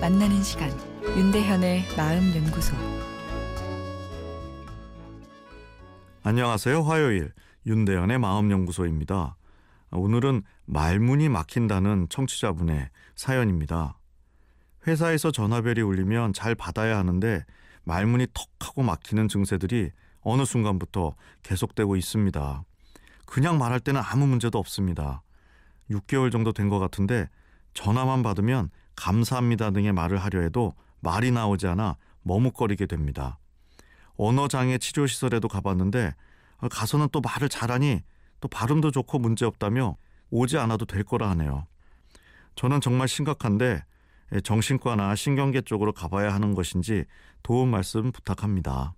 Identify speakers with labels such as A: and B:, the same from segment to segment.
A: 만나는 시간 윤대현의 마음 연구소
B: 안녕하세요. 화요일 윤대현의 마음 연구소입니다. 오늘은 말문이 막힌다는 청취자분의 사연입니다. 회사에서 전화벨이 울리면 잘 받아야 하는데 말문이 턱 하고 막히는 증세들이 어느 순간부터 계속되고 있습니다. 그냥 말할 때는 아무 문제도 없습니다. 6개월 정도 된 것 같은데 전화만 받으면 감사합니다 등의 말을 하려 해도 말이 나오지 않아 머뭇거리게 됩니다. 언어장애 치료시설에도 가봤는데 가서는 또 말을 잘하니 또 발음도 좋고 문제없다며 오지 않아도 될 거라 하네요. 저는 정말 심각한데 정신과나 신경계 쪽으로 가봐야 하는 것인지 도움 말씀 부탁합니다.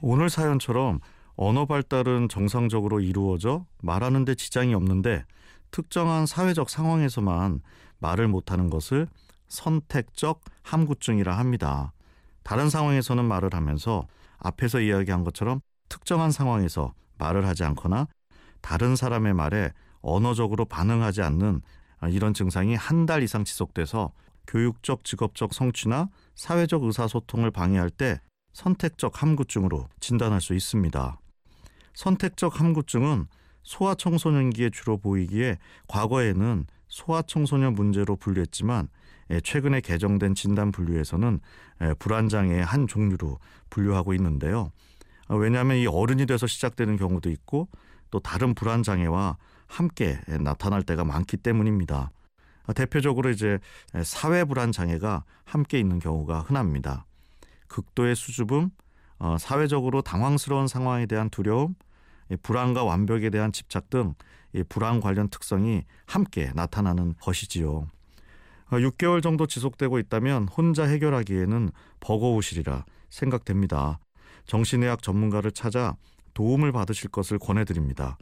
B: 오늘 사연처럼 언어 발달은 정상적으로 이루어져 말하는 데 지장이 없는데 특정한 사회적 상황에서만 말을 못하는 것을 선택적 함구증이라 합니다. 다른 상황에서는 말을 하면서 앞에서 이야기한 것처럼 특정한 상황에서 말을 하지 않거나 다른 사람의 말에 언어적으로 반응하지 않는 이런 증상이 한 달 이상 지속돼서 교육적, 직업적 성취나 사회적 의사소통을 방해할 때 선택적 함구증으로 진단할 수 있습니다. 선택적 함구증은 소아청소년기에 주로 보이기에 과거에는 소아청소년 문제로 분류했지만 예, 최근에 개정된 진단 분류에서는 예, 불안장애의 한 종류로 분류하고 있는데요. 어, 왜냐하면 이 어른이 돼서 시작되는 경우도 있고 또 다른 불안장애와 함께 예, 나타날 때가 많기 때문입니다. 어, 대표적으로 이제 사회 불안 장애가 함께 있는 경우가 흔합니다. 극도의 수줍음, 어, 사회적으로 당황스러운 상황에 대한 두려움, 불안과 완벽에 대한 집착 등 불안 관련 특성이 함께 나타나는 것이지요. 6개월 어, 정도 지속되고 있다면 혼자 해결하기에는 버거우시리라 생각됩니다. 정신의학 전문가를 찾아 도움을 받으실 것을 권해드립니다.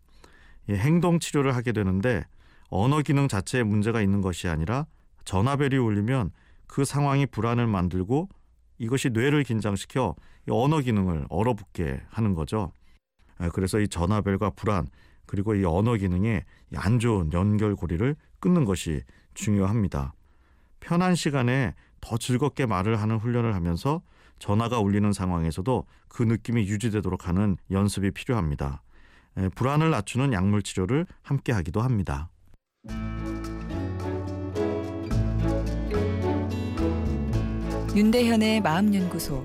B: 행동 치료를 하게 되는데 언어 기능 자체에 문제가 있는 것이 아니라 전화벨이 울리면 그 상황이 불안을 만들고 이것이 뇌를 긴장시켜 언어 기능을 얼어붙게 하는 거죠. 그래서 이 전화벨과 불안 그리고 이 언어 기능의 안 좋은 연결고리를 끊는 것이 중요합니다. 편한 시간에 더 즐겁게 말을 하는 훈련을 하면서 전화가 울리는 상황에서도 그 느낌이 유지되도록 하는 연습이 필요합니다. 불안을 낮추는 약물 치료를 함께 하기도 합니다.
A: 윤대현의 마음연구소